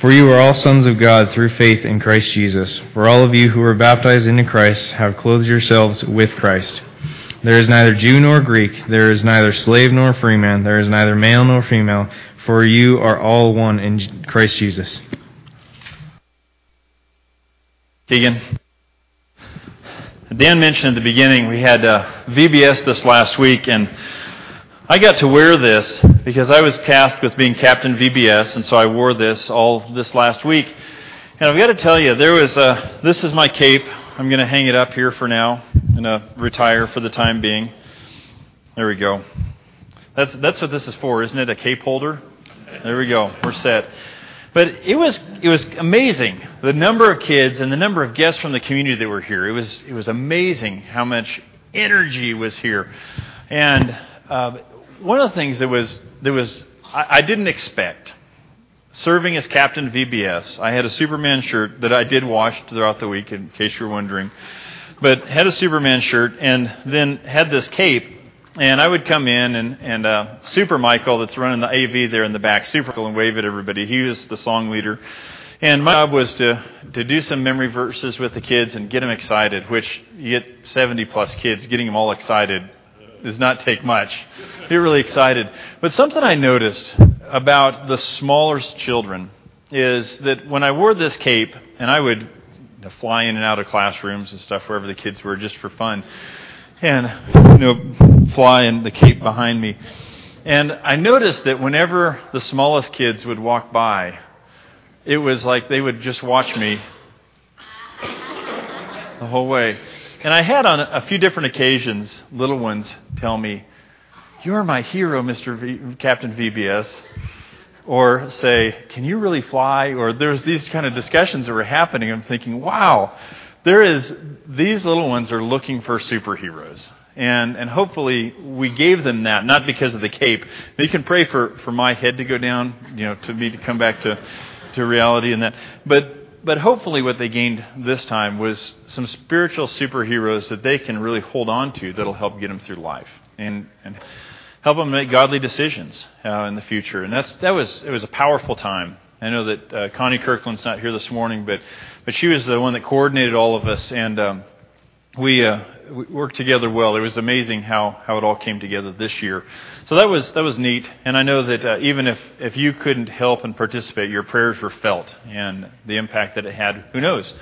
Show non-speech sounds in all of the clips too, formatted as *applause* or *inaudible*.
For you are all sons of God through faith in Christ Jesus. For all of you who were baptized into Christ have clothed yourselves with Christ. There is neither Jew nor Greek, there is neither slave nor free man, there is neither male nor female, for you are all one in Christ Jesus. Keegan. Dan mentioned at the beginning we had uh, VBS this last week, and I got to wear this because I was tasked with being captain VBS, and so I wore this all this last week. And I've got to tell you, there was a, this is my cape. I'm going to hang it up here for now. I'm going to retire for the time being. There we go. That's, that's what this is for, isn't it? A cape holder? There we go. We're set. But it was, it was amazing the number of kids and the number of guests from the community that were here. It was, it was amazing how much energy was here. And uh, one of the things that was that was I, I didn't expect serving as captain VBS. I had a Superman shirt that I did wash throughout the week, in case you're wondering. But had a Superman shirt and then had this cape. And I would come in and, and uh, Super Michael, that's running the AV there in the back, Super Michael, and wave at everybody. He was the song leader. And my job was to, to do some memory verses with the kids and get them excited, which you get 70 plus kids, getting them all excited does not take much. Get really excited. But something I noticed about the smaller children is that when I wore this cape, and I would fly in and out of classrooms and stuff wherever the kids were just for fun, and you know, fly in the cape behind me. And I noticed that whenever the smallest kids would walk by, it was like they would just watch me the whole way. And I had on a few different occasions little ones tell me, You're my hero, Mr. V- Captain VBS. Or say, Can you really fly? Or there's these kind of discussions that were happening. I'm thinking, Wow, there is, these little ones are looking for superheroes. And, and hopefully we gave them that, not because of the cape. You can pray for, for my head to go down, you know, to me to come back to, to reality and that. But but hopefully, what they gained this time was some spiritual superheroes that they can really hold on to that'll help get them through life and, and help them make godly decisions uh, in the future. And that's that was it was a powerful time. I know that uh, Connie Kirkland's not here this morning, but but she was the one that coordinated all of us, and um, we uh, we worked together well. It was amazing how, how it all came together this year. So that was that was neat. And I know that uh, even if, if you couldn't help and participate, your prayers were felt and the impact that it had. Who knows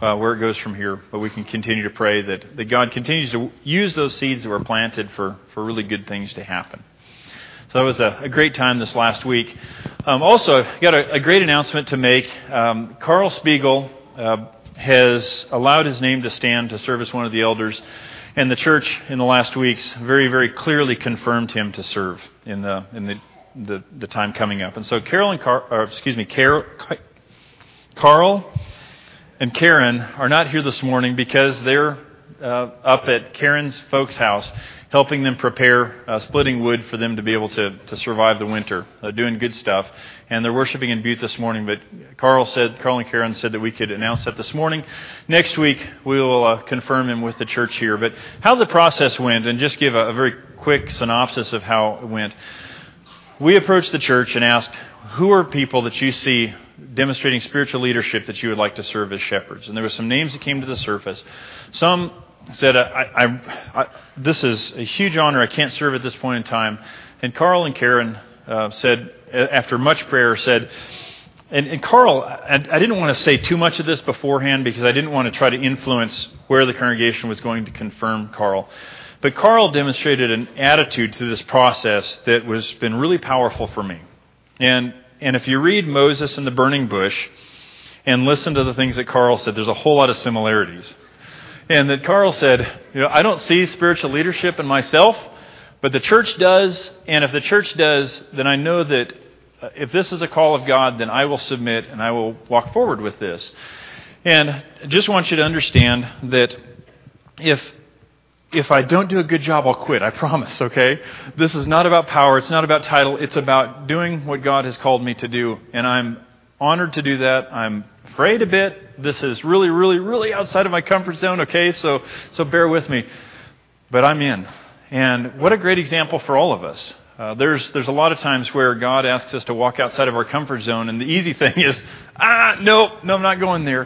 uh, where it goes from here? But we can continue to pray that, that God continues to use those seeds that were planted for, for really good things to happen. So that was a, a great time this last week. Um, also, got a, a, great announcement to make. Um, Carl Spiegel. Uh, has allowed his name to stand to serve as one of the elders. And the church in the last weeks very, very clearly confirmed him to serve in the in the the, the time coming up. And so Carol and Car, or excuse me, Carol, Carl and Karen are not here this morning because they're uh, up at Karen's folks' house helping them prepare uh, splitting wood for them to be able to, to survive the winter. They're doing good stuff. And they're worshiping in Butte this morning. But Carl said, Carl and Karen said that we could announce that this morning. Next week, we will uh, confirm him with the church here. But how the process went, and just give a, a very quick synopsis of how it went. We approached the church and asked, who are people that you see demonstrating spiritual leadership that you would like to serve as shepherds? And there were some names that came to the surface. Some said, I, I, I, This is a huge honor. I can't serve at this point in time. And Carl and Karen uh, said, after much prayer, said, and, and Carl, I, I, didn't want to say too much of this beforehand because I didn't want to try to influence where the congregation was going to confirm Carl. But Carl demonstrated an attitude to this process that was been really powerful for me. And, and if you read Moses and the burning bush and listen to the things that Carl said, there's a whole lot of similarities. And that Carl said, you know, I don't see spiritual leadership in myself, but the church does. And if the church does, then I know that uh, if this is a call of God, then I will submit and I will walk forward with this. And I just want you to understand that if if I don't do a good job, I'll quit. I promise, okay? This is not about power. It's not about title. It's about doing what God has called me to do. And I'm honored to do that. I'm afraid a bit. This is really, really, really outside of my comfort zone, okay? So, so bear with me. But I'm in. And what a great example for all of us Uh, there's, there's a lot of times where God asks us to walk outside of our comfort zone, and the easy *laughs* thing is, ah, no, no, I'm not going there.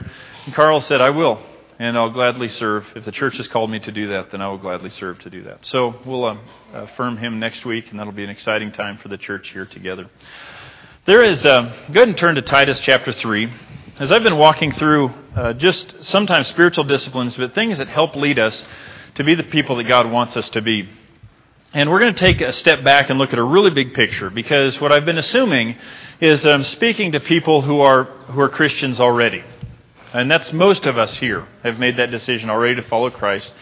And Carl said, I will, and I'll gladly serve. If the church has called me to do that, then I will gladly serve to do that. So we'll um, affirm him next week, and that'll be an exciting time for the church here together. There is, uh, go ahead and turn to Titus chapter 3. As I've been walking through uh, just sometimes spiritual disciplines, but things that help lead us to be the people that God wants us to be. And we're going to take a step back and look at a really big picture because what I've been assuming is I'm speaking to people who are, who are Christians already. And that's most of us here have made that decision already to follow Christ.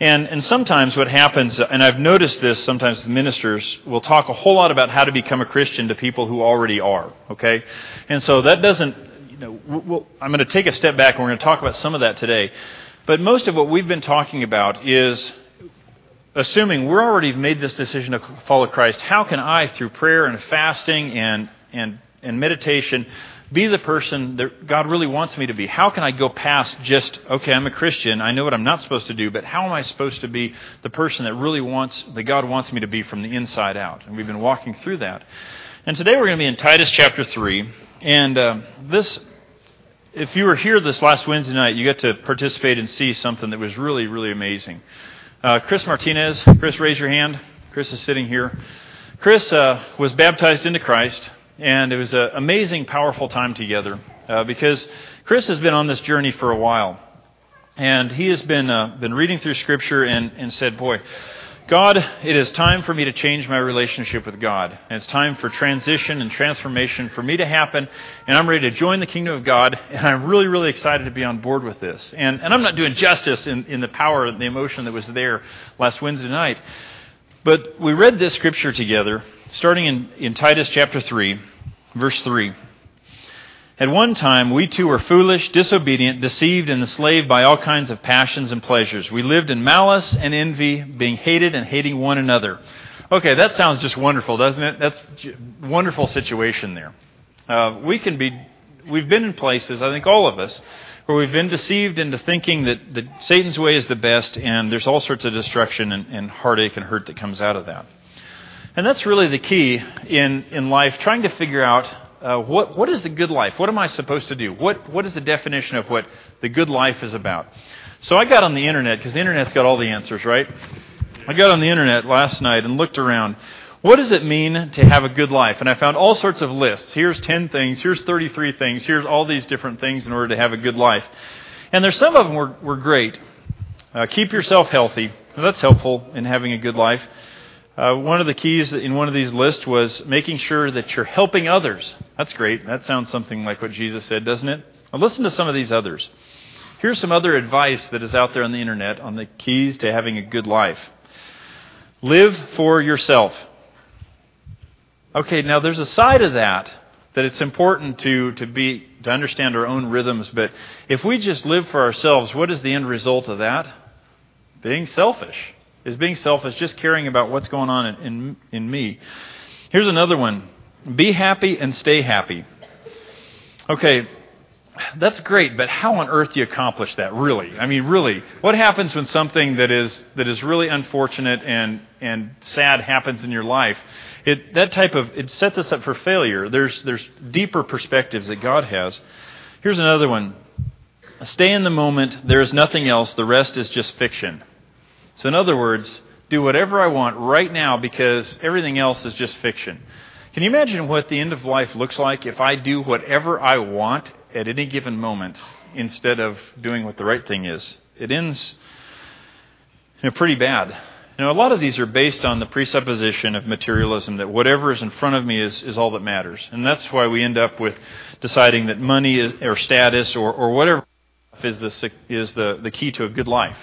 And, and sometimes what happens, and I've noticed this sometimes ministers will talk a whole lot about how to become a Christian to people who already are, okay? And so that doesn't, you know, we'll, I'm going to take a step back and we're going to talk about some of that today. But most of what we've been talking about is assuming we're already made this decision to follow Christ, how can I, through prayer and fasting and, and, and meditation, be the person that God really wants me to be? How can I go past just, okay, I'm a Christian, I know what I'm not supposed to do, but how am I supposed to be the person that really wants, that God wants me to be from the inside out? And we've been walking through that. And today we're going to be in Titus chapter 3. And uh, this, if you were here this last Wednesday night, you got to participate and see something that was really, really amazing. Uh, Chris Martinez, Chris, raise your hand. Chris is sitting here. Chris uh, was baptized into Christ, and it was an amazing, powerful time together uh, because Chris has been on this journey for a while. And he has been, uh, been reading through Scripture and, and said, Boy, God, it is time for me to change my relationship with God. And it's time for transition and transformation for me to happen. And I'm ready to join the kingdom of God. And I'm really, really excited to be on board with this. And, and I'm not doing justice in, in the power and the emotion that was there last Wednesday night. But we read this scripture together, starting in, in Titus chapter 3, verse 3. At one time, we too were foolish, disobedient, deceived, and enslaved by all kinds of passions and pleasures. We lived in malice and envy, being hated and hating one another. Okay, that sounds just wonderful, doesn't it? That's a wonderful situation there. Uh, we can be, we've been in places, I think all of us, where we've been deceived into thinking that, that Satan's way is the best, and there's all sorts of destruction and, and heartache and hurt that comes out of that. And that's really the key in, in life, trying to figure out uh, what, what is the good life? What am I supposed to do? What, what is the definition of what the good life is about? So I got on the internet, because the internet's got all the answers, right? I got on the internet last night and looked around. What does it mean to have a good life? And I found all sorts of lists. Here's 10 things, here's 33 things, here's all these different things in order to have a good life. And there's some of them were, were great. Uh, keep yourself healthy. that's helpful in having a good life. Uh, one of the keys in one of these lists was making sure that you're helping others. That's great. That sounds something like what Jesus said, doesn't it? Now listen to some of these others. Here's some other advice that is out there on the internet on the keys to having a good life. Live for yourself. Okay, now there's a side of that that it's important to, to be to understand our own rhythms, but if we just live for ourselves, what is the end result of that? Being selfish is being selfish, just caring about what's going on in, in, in me. Here's another one be happy and stay happy. Okay, that's great, but how on earth do you accomplish that, really? I mean, really, what happens when something that is, that is really unfortunate and, and sad happens in your life? It, that type of, it sets us up for failure. There's, there's deeper perspectives that God has. Here's another one. Stay in the moment. There is nothing else. The rest is just fiction. So, in other words, do whatever I want right now because everything else is just fiction. Can you imagine what the end of life looks like if I do whatever I want at any given moment instead of doing what the right thing is? It ends you know, pretty bad. Know, a lot of these are based on the presupposition of materialism that whatever is in front of me is, is all that matters. And that's why we end up with deciding that money or status or, or whatever is, the, is the, the key to a good life.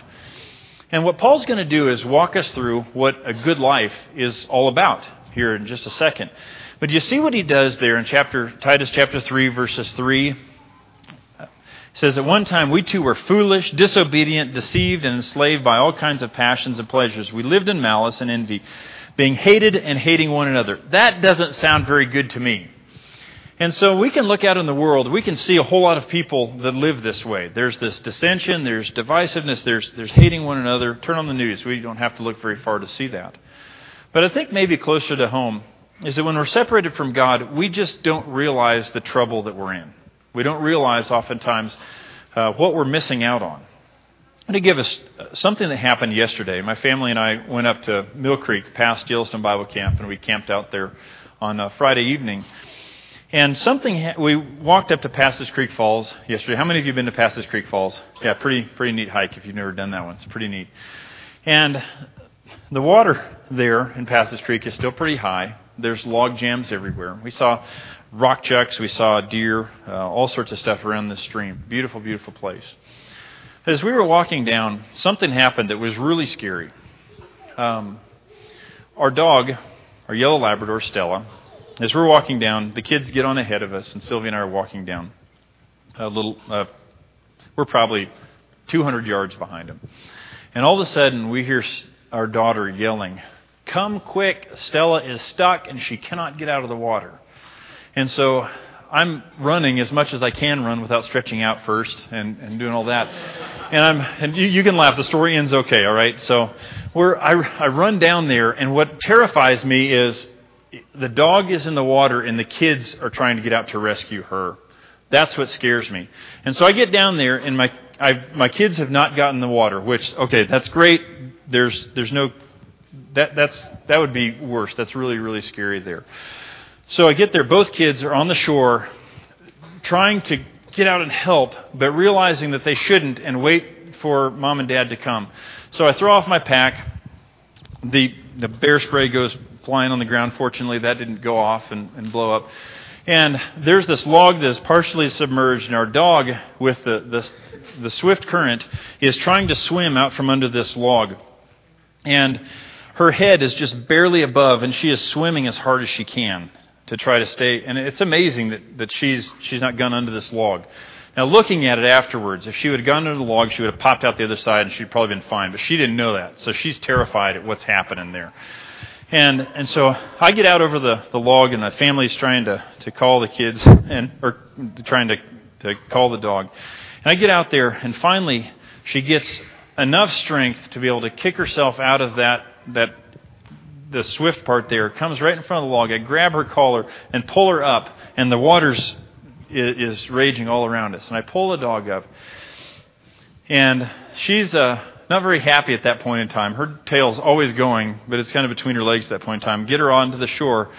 And what Paul's going to do is walk us through what a good life is all about here in just a second. But you see what he does there in chapter Titus chapter 3 verses 3 He says at one time we too were foolish, disobedient, deceived and enslaved by all kinds of passions and pleasures. We lived in malice and envy, being hated and hating one another. That doesn't sound very good to me. And so we can look out in the world, we can see a whole lot of people that live this way. There's this dissension, there's divisiveness, there's, there's hating one another. Turn on the news. We don't have to look very far to see that. But I think maybe closer to home is that when we're separated from God, we just don't realize the trouble that we're in. We don't realize oftentimes uh, what we're missing out on. I'm going to give us something that happened yesterday. My family and I went up to Mill Creek past Yellowstone Bible Camp, and we camped out there on a Friday evening. And something we walked up to Passage Creek Falls yesterday. How many of you have been to Passage Creek Falls? Yeah, pretty pretty neat hike if you've never done that one. It's pretty neat. And the water there in Passage Creek is still pretty high. There's log jams everywhere. We saw rock chucks, we saw deer, uh, all sorts of stuff around the stream. Beautiful, beautiful place. As we were walking down, something happened that was really scary. Um, our dog, our yellow Labrador, Stella, as we're walking down, the kids get on ahead of us, and Sylvia and I are walking down. A little, uh, we're probably 200 yards behind them. And all of a sudden, we hear our daughter yelling, Come quick, Stella is stuck and she cannot get out of the water. And so I'm running as much as I can run without stretching out first and, and doing all that. And I'm and you, you can laugh. The story ends okay, all right. So we're I, I run down there, and what terrifies me is the dog is in the water, and the kids are trying to get out to rescue her. That's what scares me. And so I get down there, and my I've, my kids have not gotten the water. Which okay, that's great. There's there's no that that's that would be worse. That's really really scary there. So I get there, both kids are on the shore trying to get out and help, but realizing that they shouldn't and wait for mom and dad to come. So I throw off my pack. The, the bear spray goes flying on the ground. Fortunately, that didn't go off and, and blow up. And there's this log that is partially submerged, and our dog, with the, the, the swift current, is trying to swim out from under this log. And her head is just barely above, and she is swimming as hard as she can to try to stay. And it's amazing that, that she's, she's not gone under this log. Now, looking at it afterwards, if she would have gone under the log, she would have popped out the other side and she'd probably been fine. But she didn't know that. So she's terrified at what's happening there. And, and so I get out over the, the log, and the family's trying to, to call the kids, and, or trying to, to call the dog. And I get out there, and finally, she gets enough strength to be able to kick herself out of that, that the swift part there comes right in front of the log. I grab her collar and pull her up, and the water's is, is raging all around us. And I pull the dog up, and she's uh, not very happy at that point in time. Her tail's always going, but it's kind of between her legs at that point in time. Get her onto the shore,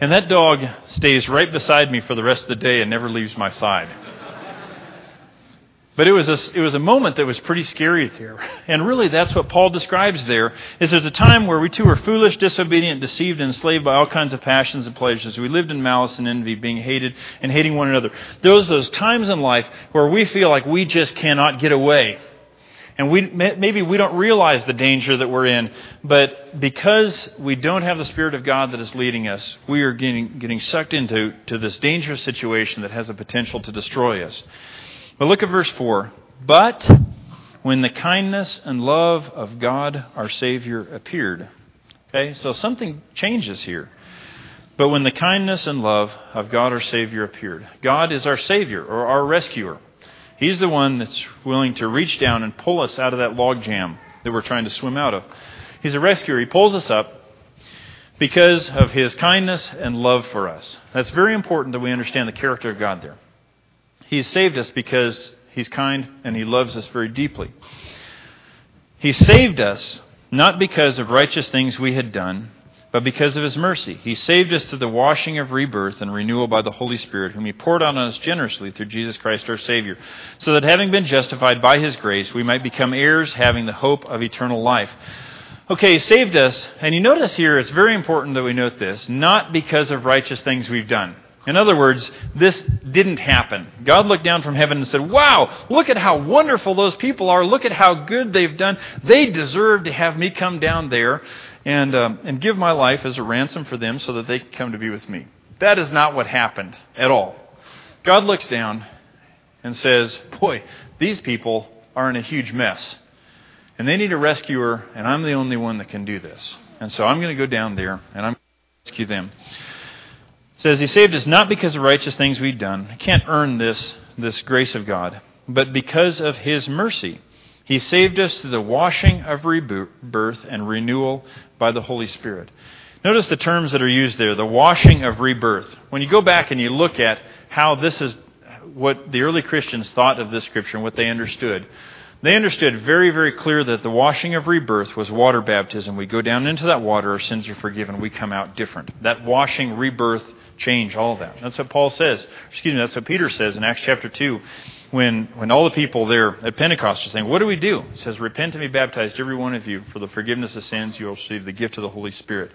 and that dog stays right beside me for the rest of the day and never leaves my side. But it was a, it was a moment that was pretty scary there. *laughs* And really that's what Paul describes there is there's a time where we too were foolish, disobedient, deceived, and enslaved by all kinds of passions and pleasures. We lived in malice and envy, being hated and hating one another. Those those times in life where we feel like we just cannot get away. And we, maybe we don't realize the danger that we're in, but because we don't have the Spirit of God that is leading us, we are getting, getting sucked into to this dangerous situation that has a potential to destroy us. But look at verse 4. But when the kindness and love of God our Savior appeared. Okay, so something changes here. But when the kindness and love of God our Savior appeared, God is our Savior or our rescuer. He's the one that's willing to reach down and pull us out of that log jam that we're trying to swim out of. He's a rescuer. He pulls us up because of his kindness and love for us. That's very important that we understand the character of God there. He's saved us because He's kind and He loves us very deeply. He saved us not because of righteous things we had done, but because of His mercy. He saved us through the washing of rebirth and renewal by the Holy Spirit, whom He poured on us generously through Jesus Christ our Savior, so that having been justified by His grace, we might become heirs having the hope of eternal life. Okay, He saved us, and you notice here it's very important that we note this, not because of righteous things we've done. In other words, this didn't happen. God looked down from heaven and said, Wow, look at how wonderful those people are. Look at how good they've done. They deserve to have me come down there and, um, and give my life as a ransom for them so that they can come to be with me. That is not what happened at all. God looks down and says, Boy, these people are in a huge mess. And they need a rescuer, and I'm the only one that can do this. And so I'm going to go down there and I'm going to rescue them says he saved us not because of righteous things we'd done. I can't earn this this grace of God, but because of his mercy. He saved us through the washing of rebirth and renewal by the Holy Spirit. Notice the terms that are used there the washing of rebirth. When you go back and you look at how this is what the early Christians thought of this scripture and what they understood, they understood very, very clear that the washing of rebirth was water baptism. We go down into that water, our sins are forgiven, we come out different. That washing, rebirth, change, all that. That's what Paul says. Excuse me, that's what Peter says in Acts chapter 2 when, when all the people there at Pentecost are saying, What do we do? He says, Repent and be baptized, every one of you, for the forgiveness of sins. You will receive the gift of the Holy Spirit.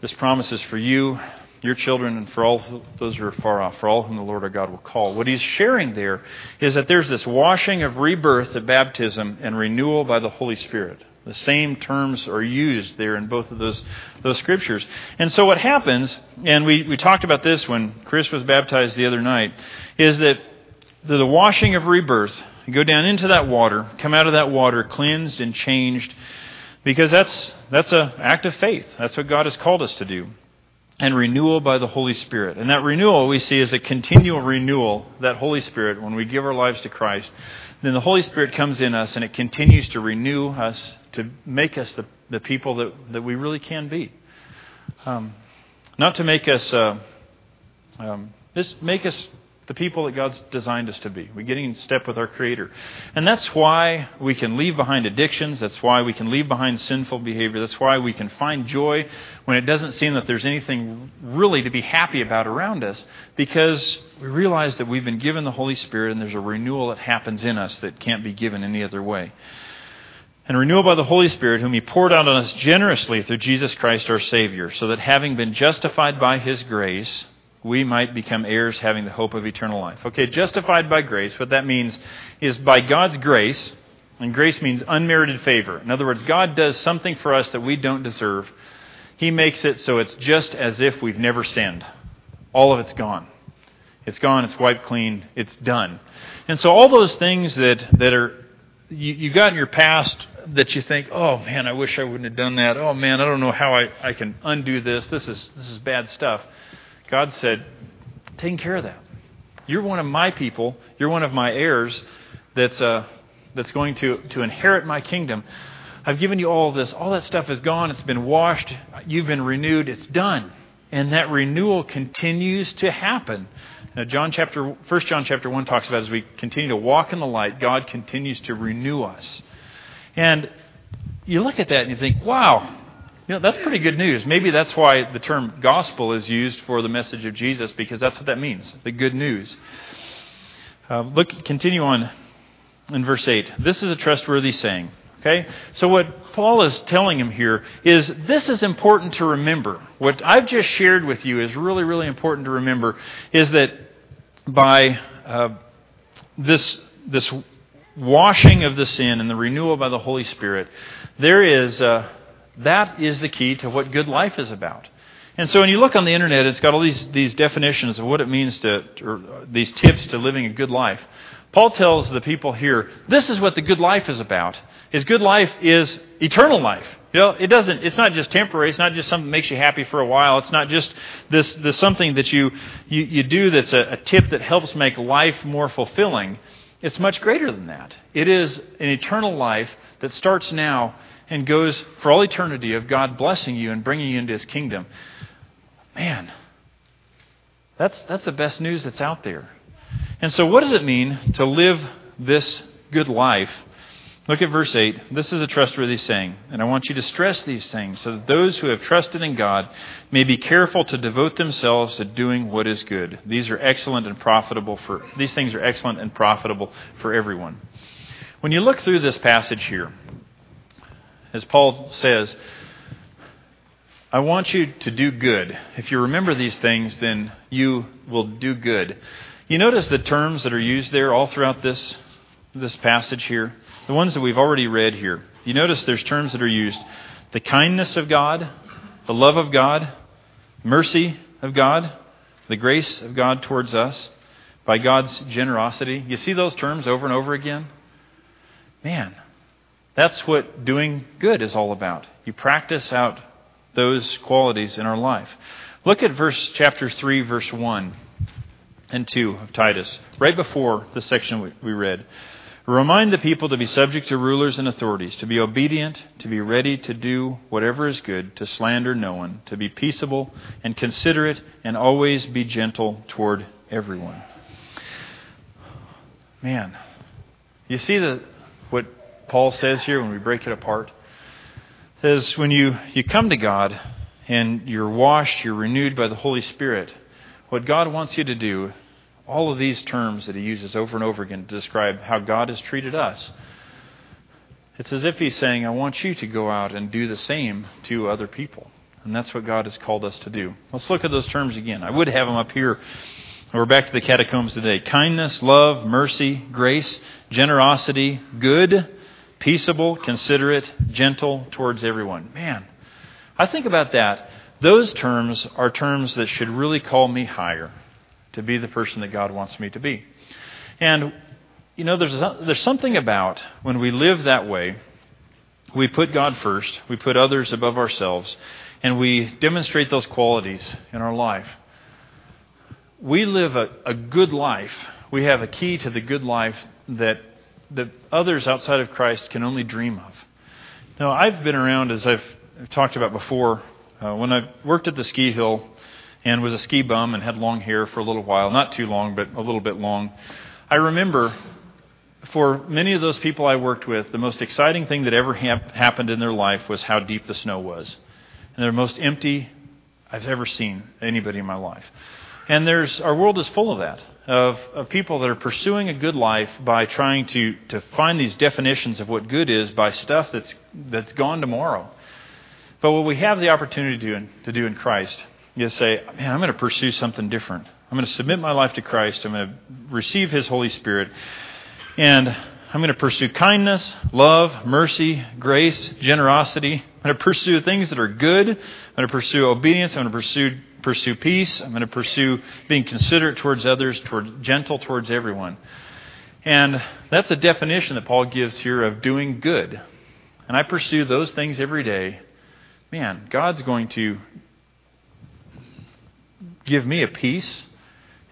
This promise is for you, your children, and for all those who are far off, for all whom the Lord our God will call. What he's sharing there is that there's this washing of rebirth at baptism and renewal by the Holy Spirit. The same terms are used there in both of those, those scriptures. And so what happens, and we, we talked about this when Chris was baptized the other night, is that the, the washing of rebirth, go down into that water, come out of that water cleansed and changed because that's that's an act of faith. That's what God has called us to do. And renewal by the Holy Spirit. And that renewal we see is a continual renewal, that Holy Spirit, when we give our lives to Christ, then the Holy Spirit comes in us and it continues to renew us to make us the, the people that, that we really can be. Um, not to make us, uh, um, just make us the people that God's designed us to be. We're getting in step with our Creator. And that's why we can leave behind addictions. That's why we can leave behind sinful behavior. That's why we can find joy when it doesn't seem that there's anything really to be happy about around us because we realize that we've been given the Holy Spirit and there's a renewal that happens in us that can't be given any other way. And renewal by the Holy Spirit, whom He poured out on us generously through Jesus Christ our Savior, so that having been justified by His grace, we might become heirs having the hope of eternal life. Okay, justified by grace, what that means is by God's grace, and grace means unmerited favor. In other words, God does something for us that we don't deserve. He makes it so it's just as if we've never sinned. All of it's gone. It's gone, it's wiped clean, it's done. And so all those things that, that are you, you got in your past that you think, oh man, I wish I wouldn't have done that. Oh man, I don't know how I, I can undo this. This is this is bad stuff. God said, taking care of that. You're one of my people. You're one of my heirs that's, uh, that's going to, to inherit my kingdom. I've given you all this. All that stuff is gone. It's been washed. You've been renewed. It's done. And that renewal continues to happen. Now, John chapter, 1 John chapter 1 talks about as we continue to walk in the light, God continues to renew us. And you look at that and you think, wow, you know, that's pretty good news. Maybe that's why the term gospel is used for the message of Jesus, because that's what that means the good news. Uh, look, continue on in verse 8. This is a trustworthy saying. Okay? So, what Paul is telling him here is this is important to remember. What I've just shared with you is really, really important to remember is that by uh, this, this washing of the sin and the renewal by the Holy Spirit, there is. Uh, that is the key to what good life is about. And so when you look on the internet, it's got all these, these definitions of what it means to, or these tips to living a good life. Paul tells the people here, this is what the good life is about. His good life is eternal life. You know, it doesn't, it's not just temporary. It's not just something that makes you happy for a while. It's not just this, this something that you, you, you do that's a, a tip that helps make life more fulfilling. It's much greater than that. It is an eternal life that starts now and goes for all eternity of God blessing you and bringing you into His kingdom. Man, that's, that's the best news that's out there. And so, what does it mean to live this good life? Look at verse 8. This is a trustworthy saying, and I want you to stress these things so that those who have trusted in God may be careful to devote themselves to doing what is good. These are excellent and profitable for these things are excellent and profitable for everyone. When you look through this passage here, as Paul says, I want you to do good. If you remember these things, then you will do good. You notice the terms that are used there all throughout this, this passage here? The ones that we've already read here. You notice there's terms that are used the kindness of God, the love of God, mercy of God, the grace of God towards us, by God's generosity. You see those terms over and over again? Man, that's what doing good is all about. You practice out those qualities in our life. Look at verse chapter 3 verse 1 and 2 of Titus, right before the section we read. Remind the people to be subject to rulers and authorities, to be obedient, to be ready to do whatever is good, to slander no one, to be peaceable and considerate, and always be gentle toward everyone. Man, you see the, what Paul says here when we break it apart? It says when you, you come to God and you're washed, you're renewed by the Holy Spirit, what God wants you to do all of these terms that he uses over and over again to describe how God has treated us. It's as if he's saying, I want you to go out and do the same to other people. And that's what God has called us to do. Let's look at those terms again. I would have them up here. We're back to the catacombs today. Kindness, love, mercy, grace, generosity, good, peaceable, considerate, gentle towards everyone. Man, I think about that. Those terms are terms that should really call me higher to be the person that God wants me to be. And, you know, there's, a, there's something about when we live that way, we put God first, we put others above ourselves, and we demonstrate those qualities in our life. We live a, a good life. We have a key to the good life that, that others outside of Christ can only dream of. Now, I've been around, as I've talked about before, uh, when I worked at the ski hill and was a ski bum and had long hair for a little while. Not too long, but a little bit long. I remember for many of those people I worked with, the most exciting thing that ever happened in their life was how deep the snow was. And they're the most empty I've ever seen anybody in my life. And there's our world is full of that, of, of people that are pursuing a good life by trying to, to find these definitions of what good is by stuff that's that's gone tomorrow. But what we have the opportunity to do, to do in Christ you say, man, I'm going to pursue something different. I'm going to submit my life to Christ. I'm going to receive His Holy Spirit. And I'm going to pursue kindness, love, mercy, grace, generosity. I'm going to pursue things that are good. I'm going to pursue obedience. I'm going to pursue, pursue peace. I'm going to pursue being considerate towards others, toward, gentle towards everyone. And that's a definition that Paul gives here of doing good. And I pursue those things every day. Man, God's going to give me a peace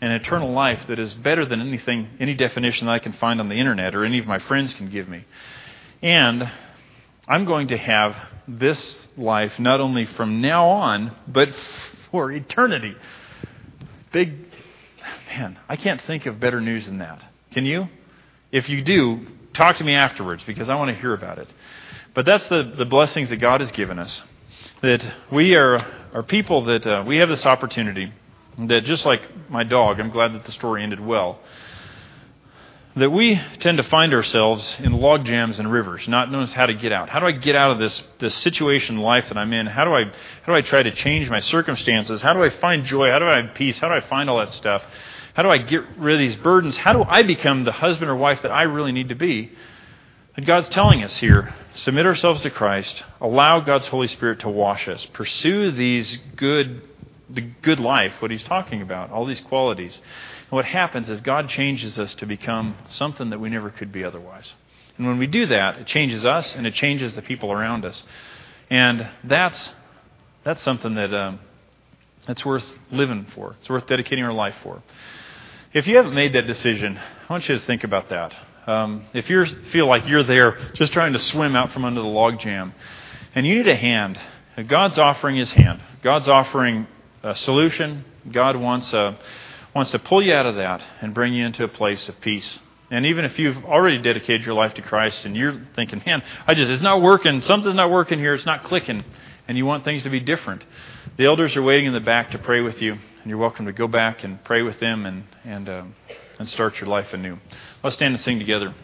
and eternal life that is better than anything, any definition that I can find on the internet or any of my friends can give me. And I'm going to have this life not only from now on, but for eternity. Big, man, I can't think of better news than that. Can you? If you do, talk to me afterwards because I want to hear about it. But that's the, the blessings that God has given us. That we are, are people that uh, we have this opportunity that just like my dog, I'm glad that the story ended well. That we tend to find ourselves in log jams and rivers, not knowing how to get out. How do I get out of this this situation life that I'm in? How do I how do I try to change my circumstances? How do I find joy? How do I have peace? How do I find all that stuff? How do I get rid of these burdens? How do I become the husband or wife that I really need to be? And God's telling us here submit ourselves to Christ, allow God's Holy Spirit to wash us, pursue these good the good life, what he's talking about, all these qualities. And what happens is God changes us to become something that we never could be otherwise. And when we do that, it changes us and it changes the people around us. And that's, that's something that, um, that's worth living for. It's worth dedicating our life for. If you haven't made that decision, I want you to think about that. Um, if you feel like you're there just trying to swim out from under the log jam, and you need a hand, God's offering His hand. God's offering a solution. God wants, uh, wants to pull you out of that and bring you into a place of peace. And even if you've already dedicated your life to Christ and you're thinking, man, I just, it's not working, something's not working here, it's not clicking, and you want things to be different, the elders are waiting in the back to pray with you, and you're welcome to go back and pray with them and, and, um, and start your life anew. Let's stand and sing together.